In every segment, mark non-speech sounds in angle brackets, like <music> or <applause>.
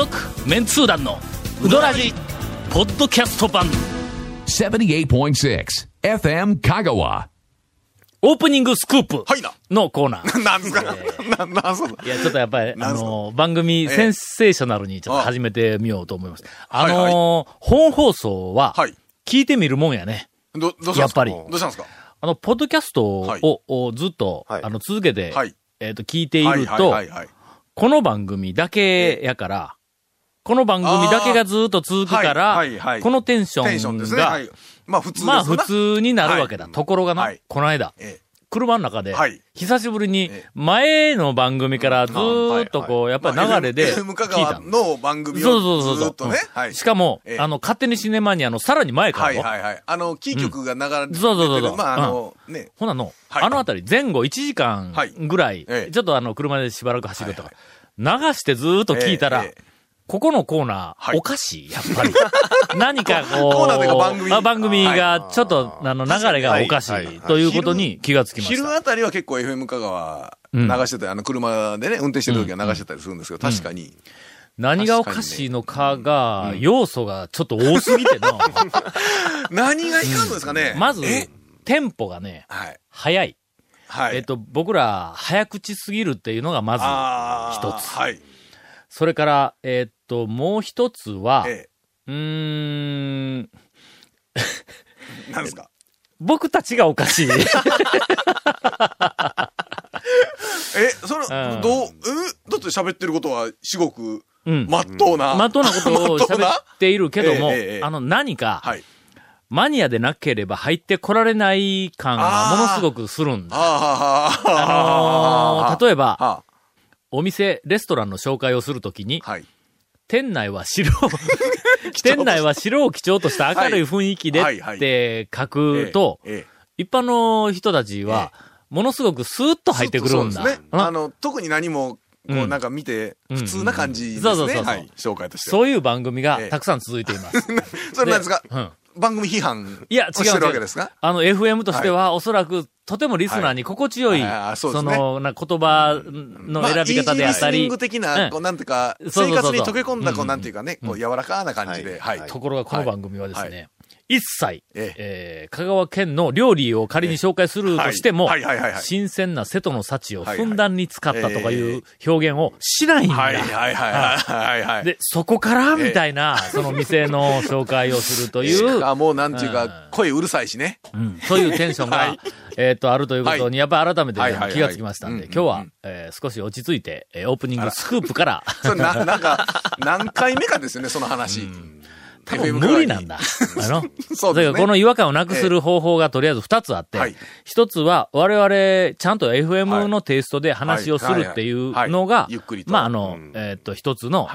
続メンツー団のウドラジポッドキャスト版。78.6 FM Kagawa. オープニングスクープはいな。のコーナー。<laughs> なんですかな、なんすかいや、ちょっとやっぱり、あのー、番組センセーショナルにちょっと始めてみようと思います。あはいのー、本放送ははい、聞いてみるもんやね。ど、どうしたんですか？やっぱり。どうしたんですか？あの、ポッドキャストを、ずっと、はい。あの、続けて、はい。えっ、と、聞いていはいると。この番組だけやから、この番組だけがずっと続くから、はいはいはいこのテンションが、テンションですね。はい。まあ普通まあ普通になるわけだ。はいところがな、はいこの間、え車の中で、はい久しぶりにええ前の番組からずーっとこう、やっぱり流れで聞いた川。の番組そうそうそうそう。をずっとね。はい。しかも、ええあの、勝手にシネマニアのさらに前からはいよはいはい。あの、キー局が流れてる。そうそうそうまああの、ね。ほなの、はいあのあたり前後1時間はいぐらい、ええちょっとあの、車でしばらく走るとか、流してずーっと聞いたら、えええここのコーナー、はいおかしい、やっぱり。<laughs> 何かこう、コーナーというか番組あ番組がちょっと、あの、流れがおかしはいということに気がつきました。昼あたりは結構 FM 香川流してたり、あの車でね、運転してる時は流してたりするんですけど、確かに。何がおかしいのかが、要素がちょっと多すぎての、<laughs> 何がいかんのですかねまずえ、テンポがね、はい。早い。はい。えっと、僕ら、早口すぎるっていうのがまず一つ。はい。それから、えっと、もう一つは、えうーん、え。何ですか？<laughs> 僕たちがおかしい。え、それ、うんどう、えだって喋ってることは至極、うん。まっとうな。まっとうなことを <laughs> 喋っているけども、ええええあの、何か、はい。マニアでなければ入ってこられない感がものすごくするんだ。はあ、のー例えば、はお店、レストランの紹介をするときに、あ、はい。店内は白を、<laughs> 店内は白を基調とした明るい雰囲気でって書くと、一般の人たちは、ものすごくスーッとえ入ってくるんだ。ね。うんあの、特に何も、こう、うんなんか見て、うん普通な感じですね。そうそうそう。紹介としては。そういう番組がええたくさん続いています。<laughs> それなんですか？うん番組批判いや、違うわけですか？あの、FM としては、おそらく、とてもリスナーに心地よい、その、な言葉の選び方であったり、リスニング的うな、ん。こう、なんていうか、生活に溶け込んだ、こう、うんなんていうかね、こう、柔らかな感じで、はい。ところがこの番組はですね、はい一切、ええ。えー香川県の料理を仮に紹介するとしても、新鮮な瀬戸の幸をふんだんに使ったとかいう表現をしないんだ。はい。はい。はい。で、そこから、みたいな、その店の紹介をするという、あ、もうなんていううん。か、声うるさいしね。うん。そういうテンションが、はい。えっ、と、あるということに、やっぱり改めて気がつきましたんで、うん。今日は、えー少し落ち着いて、えーオープニングスクープから、それな、なんか、何回目かですよね、その話。多分無理なんだ。<laughs> あの、そうですね。この違和感をなくする方法がとりあえず二つあって、はい。一つは我々ちゃんと FM のテイストで話をするっていうのがまああの、えっと一つの、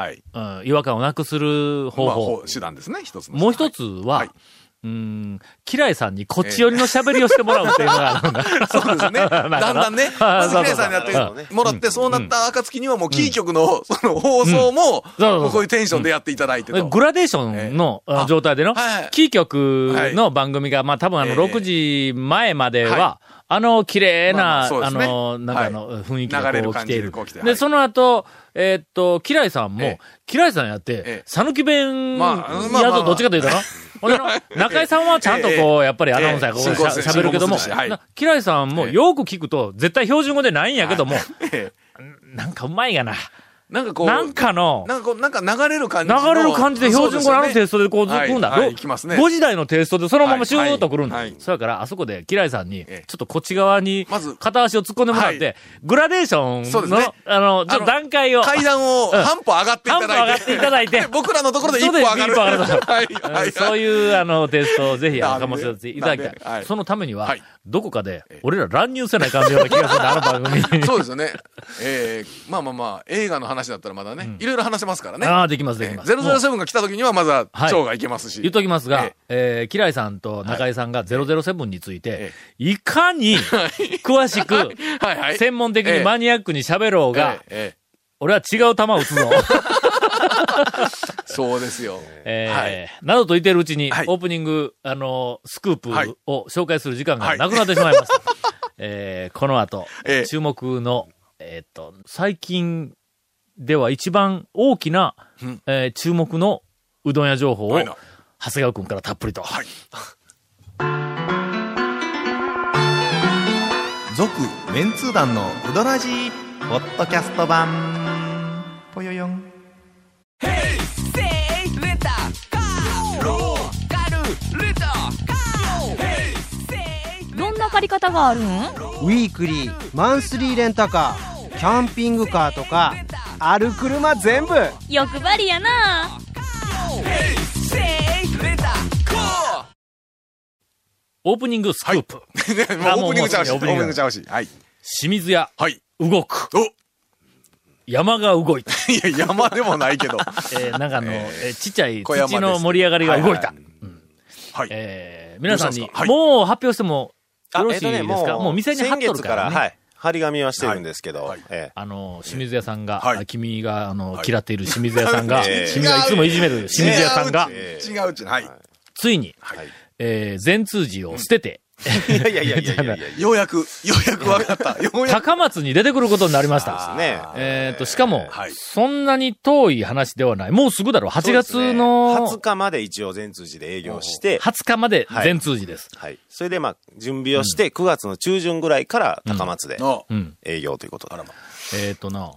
違和感をなくする方まあ、法。ほ手段ですね、一つの。もう一つは、はいうん、キライさんにこっち寄りの喋りをしてもらうっていうのがあるんだ。<laughs> そうですね。<laughs> だんだんね。<laughs> まず、キレイさんにやってもらって、そうなった暁にはもう、キー局の、その放送も、こういうテンションでやっていただいてと。グラデーションの状態でのキー局の番組が、まあ多分あの、ええ。6時前まではは、あの、綺麗な、あの、なんかあの、雰囲気流がこう来ている。でその後、えーっと、キライさんもええ、キライさんやってええ、さぬき弁、やどっちかというとな。中井さんはちゃんとこう、<laughs> やっぱりアナウンサーがこう喋るけどもキライさんもええよく聞くと、絶対標準語でないんやけども、えなんかうまいがな。えなんかこう、なんかの、なんかこう、なんか流れる感じ流の。れる感じで標準語のあのテイストでこうずっはい来るんだ。はいろ行きますね5時台のテイストでそのままシューッと来るんだ。そやから、あそこで、キライさんに、ちょええっとこっち側にまず、片足を突っ込んでもらって、はグラデーションの、あの、ちょっと段階を、階段をうん半歩上がっていただいて。半歩上がっていただいて <laughs> 僕らのところで一歩上がる。一歩上がる。そういう、あの、テイストをぜひ、なんでかもしれていただきたい。そのためには、はいどこかで、俺ら乱入せない感じような気がするんだ、あの番組に。<laughs> そうですよね。ええまあまあまあ、映画の話だったらまだね、いろいろ話せますからね。ああ、できます、できます。ゼロゼロセブンが来た時にはまずははい。蝶がいけますし。言っときますが、ええー、キライさんと中井さんが007についてえ、いかに詳しく、はいはい。専門的にマニアックに喋ろうが、俺は違う球を打つぞ。<laughs> そうですよ。えーはい。などと言っているうちに、はい。オープニング、あのースクープはい。を紹介する時間がはい。なくなってしまいました。<laughs> えーこの後、ええ注目の、えーっと、最近、では一番大きな、うんえー注目のうどん屋情報を、長谷川くんからたっぷりと。はい。<laughs> 続、メンツー団のうどらじポッドキャスト版、ぽよよん。どんな借り方があるんウィークリーマンスリーレンタカーキャンピングカーとかある車全部欲張りやなオープニングスクープ。ねもうオープニングちゃうし、オープもうもうニングちゃうし。はい。清水屋、はい。動く。お山が動いた。いや、山でもないけど。<laughs> えーなんかあの、ええーちっちゃい土の盛り上がりが動いた。はいはい。えー皆さんにもう発表してもよろしいですか、えっとねもう店に貼っとるからね。先月はい。張り紙はしてるんですけど、はい。ええ。あの、清水屋さんが、はい。あ君が、あの、はい嫌っている清水屋さんが、ええ。清水がいつもいじめる清水屋さんが、え違ううちに、はい。ついに、はい。えー、全通寺を捨てて、いやいやいやいやいや <laughs> ようやく、ようやく分かった。ようやく。高松に出てくることになりました。ねえっと、しかも、はいそんなに遠い話ではない。もうすぐだろう。8月の20日まで一応全通寺で営業して、20日まで全通寺です。はい。それでまあ、準備をして、9月の中旬ぐらいから高松で。営業ということで。えっ、とな、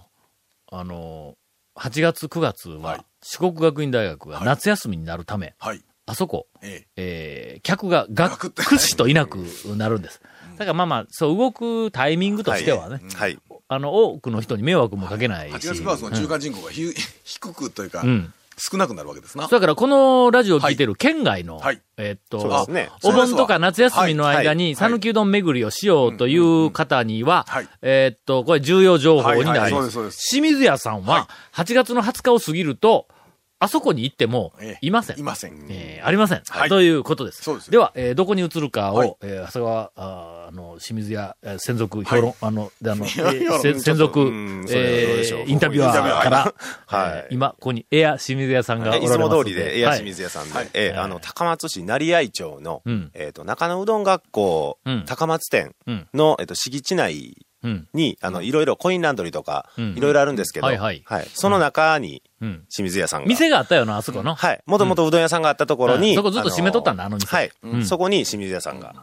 あの、8月9月ははい四国学院大学が夏休みになるため、はい。あそこ、ええー客が学学ってくしといなくなるんです。だからまあまあ、そう動くタイミングとしてはね、はい。あの、多くの人に迷惑もかけないえ。8し。月9月の中間人口がひ低くというかう、ん。少なくなるわけですな。だからこのラジオを聞いてる県外の、はいえっと、ね。お盆とか夏休みの間に、はい讃岐うどん巡りをしようという方にははい、えっと、これ重要情報になりはいはいます。そうです清水屋さんはいは、8月の20日を過ぎると、あそこに行ってもええ、いません。いません。えーありません。はい。ということです。そうです。では、えーどこに移るかを、はい。えー長谷川、あーあの、清水屋、えー専属評論、あの、であの、<laughs> えー専属、えーインタビュアーから、はいえー今、ここにエア清水屋さんがおられいつますのも通りで、エア清水はい屋さんで、はい。ええあの、高松市成合町の、うん。えっ、と、中野うどん学校、うん。高松店うん。の、えっ、と、敷地内うん。に、あの、いろいろコインランドリーとか、うんいろいろあるんですけど、はいはいその中に、うん。清水屋さんが。店があったよな、あそこの。はい。もともとうどん屋さんがあったところに、うんそこずっと閉めとったんだあの店はい。うんそこに清水屋さんが、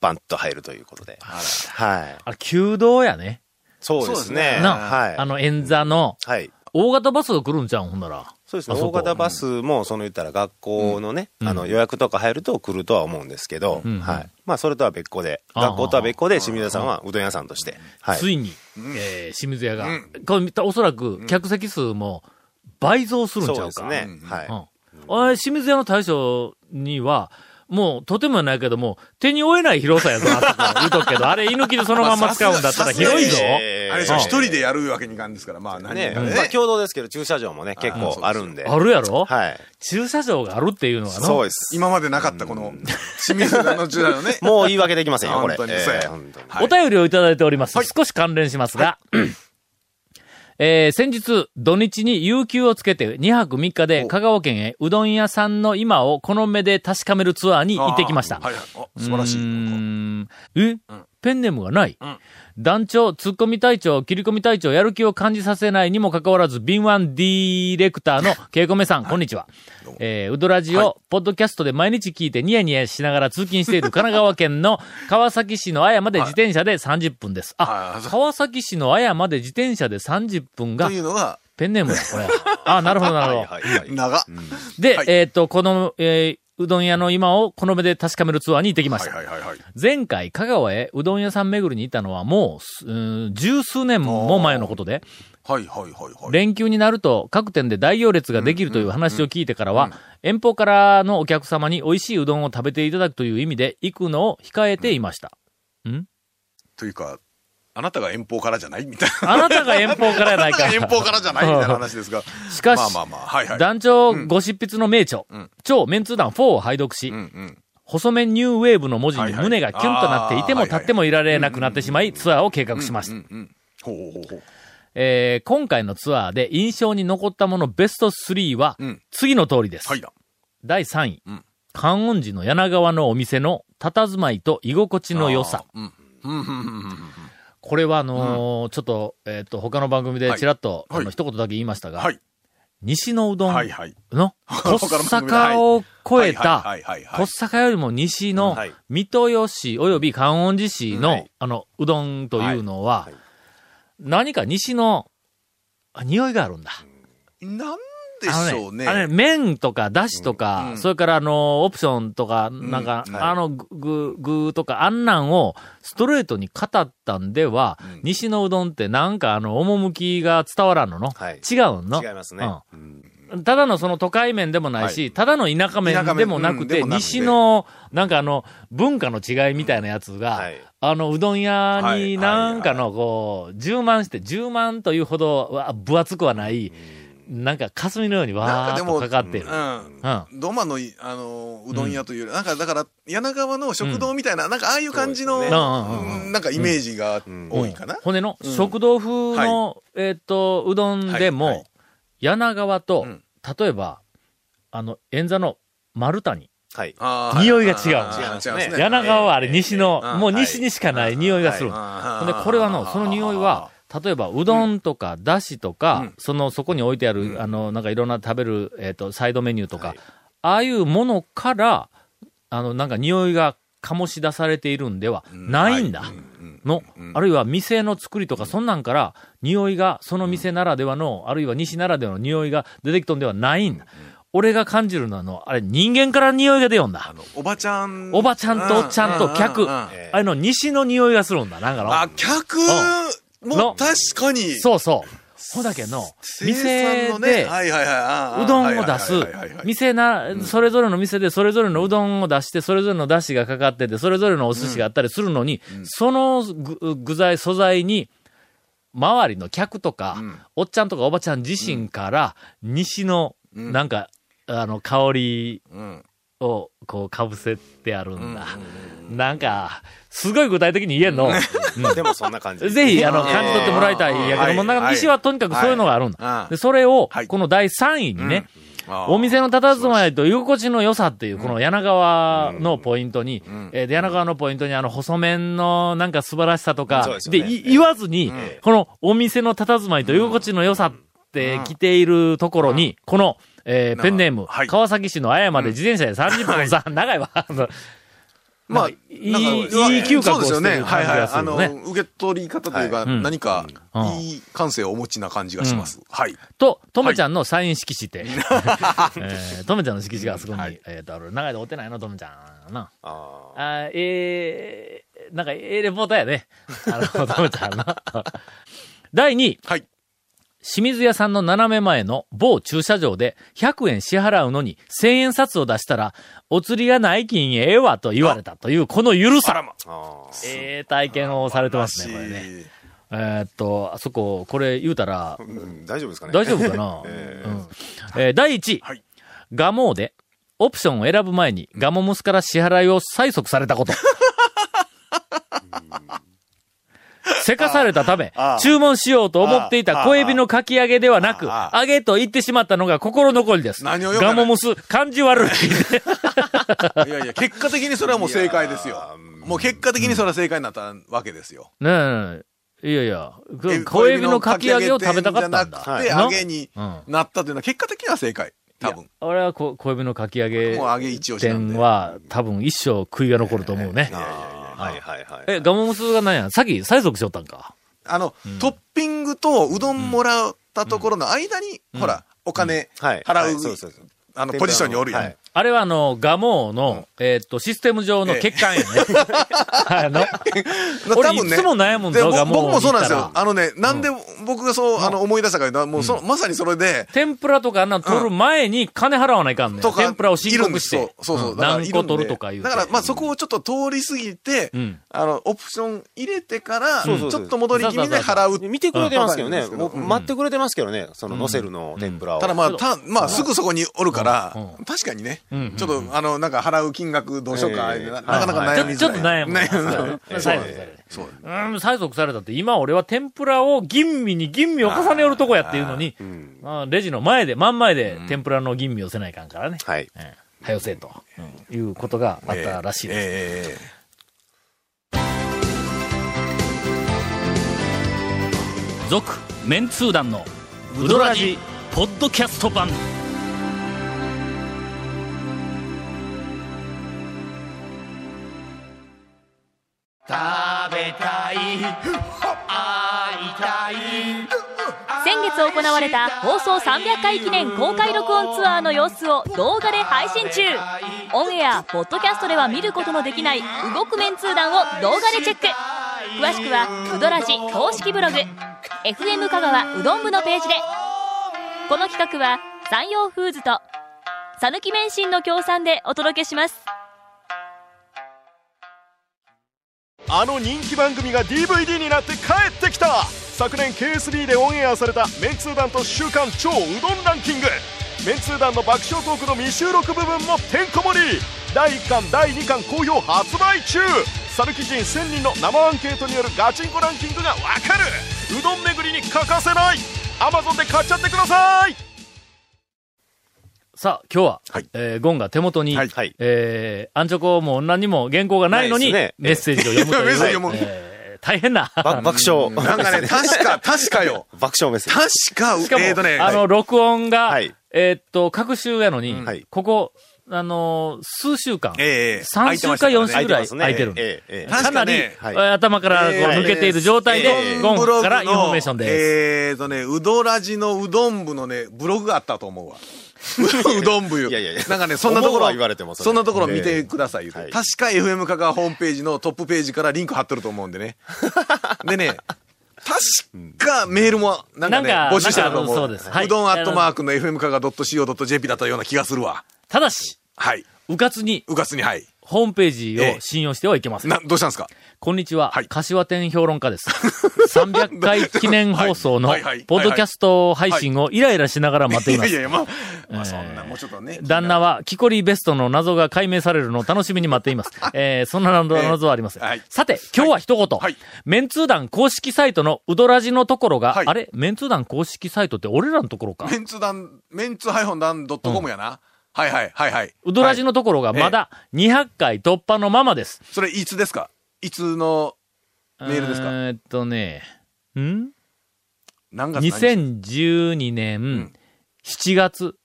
バンと入るということで。はい。あれ、旧道やね。そうですね。な、はい。あの、演座の、はい。大型バスが来るんちゃうん、ほんなら。そうですね。大型バスも、その言ったら学校のね、うんあの予約とか入ると来るとは思うんですけど、うんはい。まあ、それとは別個で、学校とは別個で、清水屋さんはうどん屋さんとして、はい。ついに、えー清水屋が、うんこれおそらく客席数も倍増するんちゃうか。そうですねうん。はい。うん。あれ清水屋の大将には、もう、とてもないけども、手に負えない広さやぞ、あそこ言うとくけど、あれ、居抜きでそのまんま使うんだったら広いぞ。<laughs> えーあれでしょ、うん一人でやるわけにいかんですから、まあ何ね。まあ、共同ですけど、駐車場もね、結構あるんで。あるやろ？はい。駐車場があるっていうのはなそうです。今までなかったこの、清水田の時代のね。<laughs> もう言い訳できませんよ、これ。本当にそうやえー本当にはいお便りをいただいております。はい少し関連しますが、<laughs> えー先日、土日に有給をつけて2泊3日でお香川県へうどん屋さんの今をこの目で確かめるツアーに行ってきました。はいはい。あ素晴らしい。うーんえ、ペンネームがない、ん団長、ツッコミ隊長、切り込み隊長、やる気を感じさせないにもかかわらず、敏腕ディレクターのケイコメさん、こんにちは。えー、うどらじを、ポッドキャストで毎日聞いてニヤニヤしながら通勤している <laughs> 神奈川県の川崎市の綾まで自転車で30分です。あ、はいはい川崎市の綾まで自転車で30分がというのが、ペンネームだ、これ。あ、なるほど、なるほど。<laughs> はいはいはい。長。で、はいえーっと、この、えーうどん屋の今をこの目で確かめるツアーに行ってきましはいた。はいはいはい。前回、香川へうどん屋さん巡りに行ったのはもうす、うーん十数年も前のことで、はいはいはいはい。連休になると各店で大行列ができるという話を聞いてからは、遠方からのお客様に美味しいうどんを食べていただくという意味で行くのを控えていました。というか、あなたが遠方からじゃないみたいな。あなたが遠方からやないか。あなたが遠方からじゃないみたいな話ですが。しかし、まあまあまあ、はいはい。団長ご執筆の名著、うん超メンツー団4を拝読し、うんうん。細麺ニューウェーブの文字に胸がキュンとなっていても立ってもいられなくなってしまい、ツアーを計画しました。えー今回のツアーで印象に残ったものベスト3はうん、次の通りです。はいだ。第3位、うん観音寺の柳川のお店の佇まいと居心地の良さ。これはあのーちょっと、えっ、と、他の番組でちらっと、はい。あの、一言だけ言いましたが、はい。西のうどん。の、小 <laughs> 他の番組で。坂を越えた、小坂よりも西のはい、水戸吉市及び観音寺市の、はい。あの、うどんというのは、何か西の、あ匂いがあるんだ。なんでしょうね。あれ、麺とか、だしとか、うんそれからあの、オプションとか、なんか、うんはい。あの、具、具とか、あんなんをストレートに語ったんでは、うん。西のうどんってなんかあの、趣が伝わらんの？の、はい。違うの？違いますね。うん。ただのその都会麺でもないし、ただの田舎麺でもなくて、うん西の、なんかあの、文化の違いみたいなやつが、はい。あの、うどん屋にはいなんかの、こう、充満して、充満というほど、わ分厚くはない、なんか霞のようにわーっとかでもかかってる。うん。うん。ドマのい、あの、うどん屋というより、なんか、だから、柳川の食堂みたいな、なんか、ああいう感じの、なんか、イメージが多いかな。骨の、うん。食堂風の、えーっと、うどんでも、はい。はい柳川と、うん。例えば、あの、演座の丸谷。はい。匂いが違う。柳川はあれ西の、ええもう西にしかない匂いがする。んで、これはの、その匂いは、例えば、うどんとか、だしとか、うん。その、そこに置いてある、あの、なんかいろんな食べる、えっ、と、サイドメニューとか、はい。ああいうものから、あの、なんか匂いが醸し出されているんではないんだ。の、うん。あるいは店の作りとか、そんなんから、匂いが、その店ならではの、あるいは西ならではの匂いが出てきとんではないんだ。俺が感じるのはあの、あれ、人間から匂いが出よんだ。おばちゃん。おばちゃんとおっちゃんと客。あの、西の匂いがするんだ、なんかの。あ、客のも確かに。そうそう。ほだけの、店で、うどんを出す。店な、それぞれの店でそれぞれのうどんを出して、それぞれの出汁がかかってて、それぞれのお寿司があったりするのに、その具具材、素材に、周りの客とか、うん。おっちゃんとかおばちゃん自身から、西の、うん。なんか、あの、香りうんを、こう、かぶせてあるんだ。なんか、すごい具体的に言えんの。うん。<laughs> でもそんな感じ。ぜひ、あの、感じ取ってもらいたいんやけども、はいなんか西はとにかくそういうのがあるんだ。はい。で、それをは、い。この第3位にね、お店の佇まいと居心地の良さっていう、この柳川のポイントに、ん。え柳川のポイントにあの、細麺のなんか素晴らしさとそかうで、言わずに、このお店の佇まいと居心地の良さって来ているところに、この、えーなペンネーム、はい川崎市の綾まで自転車で30分さ、長いわ。まあ、いいいい嗅覚をそうですよね。してる感じはいはい。あの、受け取り方というか、はいうん何かうん、いい感性をお持ちな感じがします。はい。と、とめちゃんのサイン色紙って。<laughs> えーとめちゃんの色紙があそこに、はいえっ、と、ある長いで追ってないの、とめちゃんな。ああーえー、なんか、ええレポーターやね。あの、とめちゃんな。<laughs> 第2位。はい。清水屋さんの斜め前の某駐車場で100円支払うのに1000円札を出したら、お釣りがない金ええわと言われたという、このゆるさ。あ。あええ体験をされてますね、これね。えーっと、あそこ、これ言うたらー、うん大丈夫ですかね大丈夫かな、え <laughs> うんえー第1位、はいガモーで、オプションを選ぶ前にガモムスから支払いを催促されたこと。せかされたため注文しようと思っていた小エビのかき揚げではなく、揚げと言ってしまったのが心残りです。何をガモムス、感じ悪い。<laughs> いやいや、結果的にそれはもう正解ですよ。もう結果的にそれは正解になったわけですよ。ねえ、いやいや、え小エビのかき揚げを食べたかったんだ。じゃなくて、な揚げにうんなったというのは結果的には正解。多分。俺はこ小エビのかき揚げ店は多分一生悔いが残ると思うね。はいはいはい。え、ガモムスが何や？さっき催促しよったんか？あの、トッピングとうどんもらったところの間に、ほら、お金はい。払うはいそうそうそう。あの、ポジションにおるやん。はいあれはあの、ガモの、えーっと、システム上の欠陥やね。<laughs> あの、<laughs> 俺いつも悩むんだよ、ガモ僕もそうなんですよ。あのね、なんで僕がそう、あの、思い出したかというと、もうまさにそれで、天ぷらとかあんなん取る前に金払わないかんね天ぷらを申告して。そうそう。何個取るとか言うて。だから、まあそこをちょっと通り過ぎてうん、あの、オプション入れてから、ちそうそうそう。ょっと戻り気味で払う。見てくれてますけどね。うんもう待ってくれてますけどね。その乗せるの天ぷらを。ただまあ、た、まあ、すぐそこにおるからうん、確かにねん、ちょっと、あの、なんか払う金額どうしようか、ええななかなかちょちょ悩みづらい。っと悩む。悩むそう催促されるそう。うん、催促されたって、今俺は天ぷらを吟味に吟味を重ねよるとこやっていうのに、うん。あレジの前で、真ん前で天ぷらの吟味をせないかんからね。はい。ええはよせえと、うんいうことがあったらしいです。ええええ続メンツー団のウドラジポッドキャスト版べたい。先月行われた放送300回記念公開録音ツアーの様子を動画で配信中。オンエアポッドキャストでは見ることのできない動くメンツー団を動画でチェック。詳しくはウドラジ公式ブログ。FM 香川うどん部のページで。この企画は山陽フーズと讃岐麺心の協賛でお届けします。あの人気番組が DVD になって帰ってきた。昨年 KSB でオンエアされたメンツー団と週刊超うどんランキング。メンツー団の爆笑トークの未収録部分もてんこ盛り。第1巻第2巻好評発売中。サルキ人1000人の生アンケートによるガチンコランキングがわかる。うどん巡りに欠かせない。Amazon で買っちゃってください。さあ、今日は、はいえーゴンが手元に、はいはいえー、アンチョコも何にも原稿がないのに、ねメッセージを読むという、<laughs> メッセージ読むえー大変な。ば爆笑。なんかね、<laughs> 確か、確かよ。爆笑メッセージ。確か、しかも、えーとね、あの、録音が、はいえーっと、各週やのに、はいここ、あのー数週間、ええ3週か4週ぐらい空いてる。ええええ確かなり、ねはいえー頭からこうえー抜けている状態で、えーゴンからインフォメーションです。えーとね、うどらじのうどん部のね、ブログがあったと思うわ。<laughs> うどん部よ。いやいやいやなんかね、そんなところ、言われてもそれそんなところ見てください、言うてはい確か FM 香川ホームページのトップページからリンク貼ってると思うんでね。<laughs> でね、確かメールもなんかね、なんか募集してたと思う。そうですはいうどんアットマークの FM 香川 .co.jp だったような気がするわ。ただし、はい。うかつに、うかつに、はい。ホームページを信用してはいけません。な、どうしたんですか？こんにちは。はい。柏店評論家です。<laughs> 300回記念放送のポッドキャスト配信をイライラしながら待っています。い。やい。や、まあ、まあそんな、もうちょっとね。旦那は、キコリベストの謎が解明されるのを楽しみに待っています。えー、そんな謎謎はありません。さて、今日は一言。はい。メンツー団公式サイトのうどらじのところが、はい。あれ？メンツー団公式サイトって俺らのところか？メンツ団、メンツハイフォンダンドットコムやな。はいはい、はいはい。うどらじのところがはいまだ200回突破のままです。それいつですか？いつのメールですか？えーっとね、ん？何月何日 ?2012 年7月。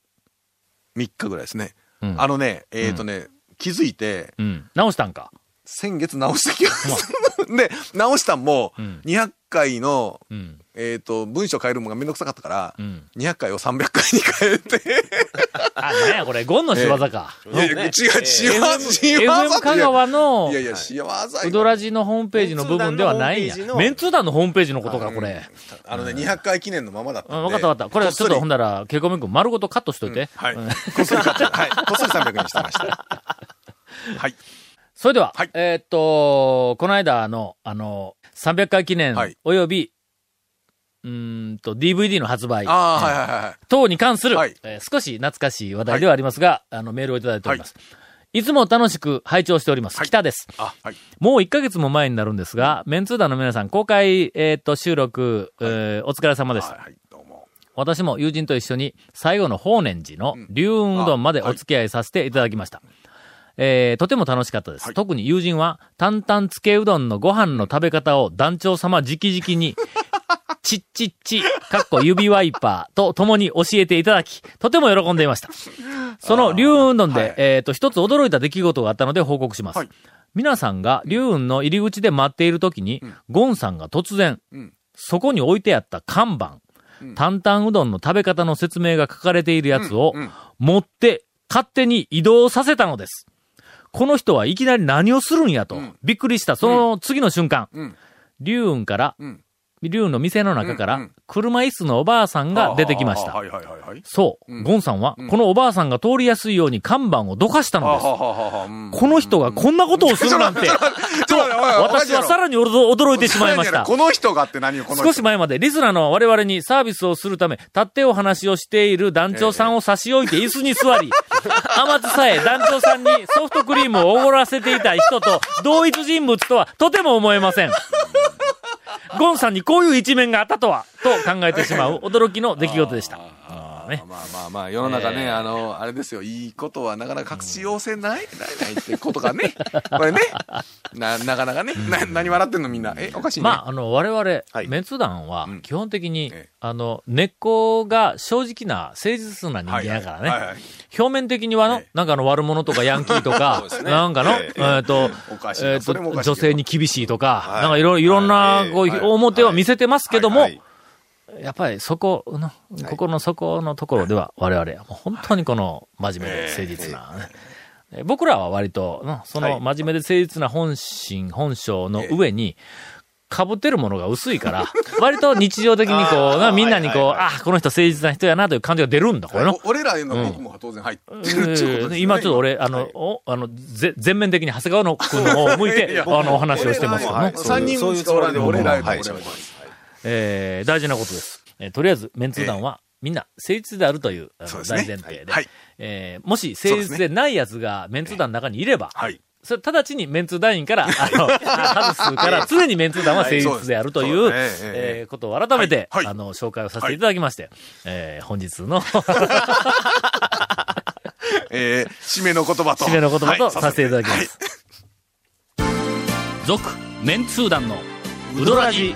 3日ぐらいですね。うんあのね、えっ、とね、気づいて、うん。直したんか？先月直した気がする。<laughs> で、直したんもうん、200回の、うん。えっ、と、文章変えるのがめんどくさかったから、うん。200回を300回に変えて、あ、なんやこれ、ゴンの仕業か。いやいや、違う、違う、違う、FM 香川のいやいや、仕業ようどらじのホームページの部分ではないんやメンツー団のホームページ。のメンツー団のホームページのことか、これ。あのね、200回記念のままだった。わかったわかった。これはちょっとほんだ。だら、ケイコメ君丸ごとカットしといて。はい。うんこっそり買って、はい。こっそり300にしてました。<laughs> はい。それでは、はいえーっと、この間の、あの、300回記念はい、および、うーんと、DVD の発売。等に関する、はいえー少し懐かしい話題ではありますが、あの、メールをいただいております。いつも楽しく拝聴しております。はい北です。もう1ヶ月も前になるんですが、メンツー団の皆さん、公開、えーっと、収録、えーお疲れ様でした。はいはい、どうも。私も友人と一緒に最後の法然寺の龍雲うどんまでお付き合いさせていただきました。えーとても楽しかったです。はい特に友人は、担々つけうどんのご飯の食べ方を団長様直々に、ちっちっち、かっこ指ワイパーと共に教えていただき、とても喜んでいました。その龍雲うどんで、はい。えっ、と、一つ驚いた出来事があったので報告します。はい。皆さんが龍雲の入り口で待っている時に、ゴンさんが突然、うん。そこに置いてあった看板、担々うどんの食べ方の説明が書かれているやつをうん。うん。持って勝手に移動させたのです。この人はいきなり何をするんやと、うん。びっくりした。その次の瞬間、うん。龍雲から、うん。龍雲の店の中から車椅子のおばあさんが出てきました。そう、うんゴンさんは、うんこのおばあさんが通りやすいように看板をどかしたのです。この人がこんなことをするなんて、<laughs> と私はさらに驚驚いてしまいました。この人がって何よ、この人。少し前までリスナーの我々にサービスをするため、立ってお話をしている団長さんを差し置いて椅子に座り、<laughs> 甘津さえ団長さんにソフトクリームをおごらせていた人と同一人物とはとても思えません。ゴンさんにこういう一面があったとは、と考えてしまう驚きの出来事でした。ね。まあまあまあ、世の中ね、えー。あの、あれですよ、いいことはなかなか隠し要請ない、ないないってことがね。<laughs> これね。な、なかなかね。な、何笑ってんのみんな。え、おかしいね。まあ、あの、我々、はい。メンツ団はうん、基本的に、ええ。あの、根っこが正直な、誠実な人間やからね。はいはいはい。はい表面的にはの、ええ。なんかあの悪者とかヤンキーとか、<laughs> ね。なんかの、ええ。っとおかしいな。えっと、それもおかしいけど女性に厳しいとか、はい。なんかいろいろんなは、いこう、はい。表を見せてますけども、はいやっぱりそこの、ここの底のところでは、我々はもう本当にこの真面目で誠実なね。え僕らは割と、のその真面目で誠実な本心、本性の上に、被ってるものが薄いから、<laughs> 割と日常的にこう、なみんなにこう、あ、この人誠実な人やなという感じが出るんだ、これの。お俺らへの僕も当然入ってるってこと。今ちょっと俺、あの、はい。おあの、ぜ全面的に長谷川の君の方を向いて、<laughs> あの、お話をしてますけどね。俺ら。三人しかおらんで、俺らへのはい。俺らえー大事なことです。えーとりあえず、メンツー団は、みんな誠実であるというあのそうですね大前提で、はいえーもし誠実でない奴がメンツー団の中にいれば、はい。それ直ちにメンツー団員から、あの、外すから、常にメンツー団は誠実であるという、うえーことを改めて、あの、紹介をさせていただきまして、えー本日のえー、締めの言葉と。締めの言葉とはいさせていただきまはいす。続、メンツー団のウドラジ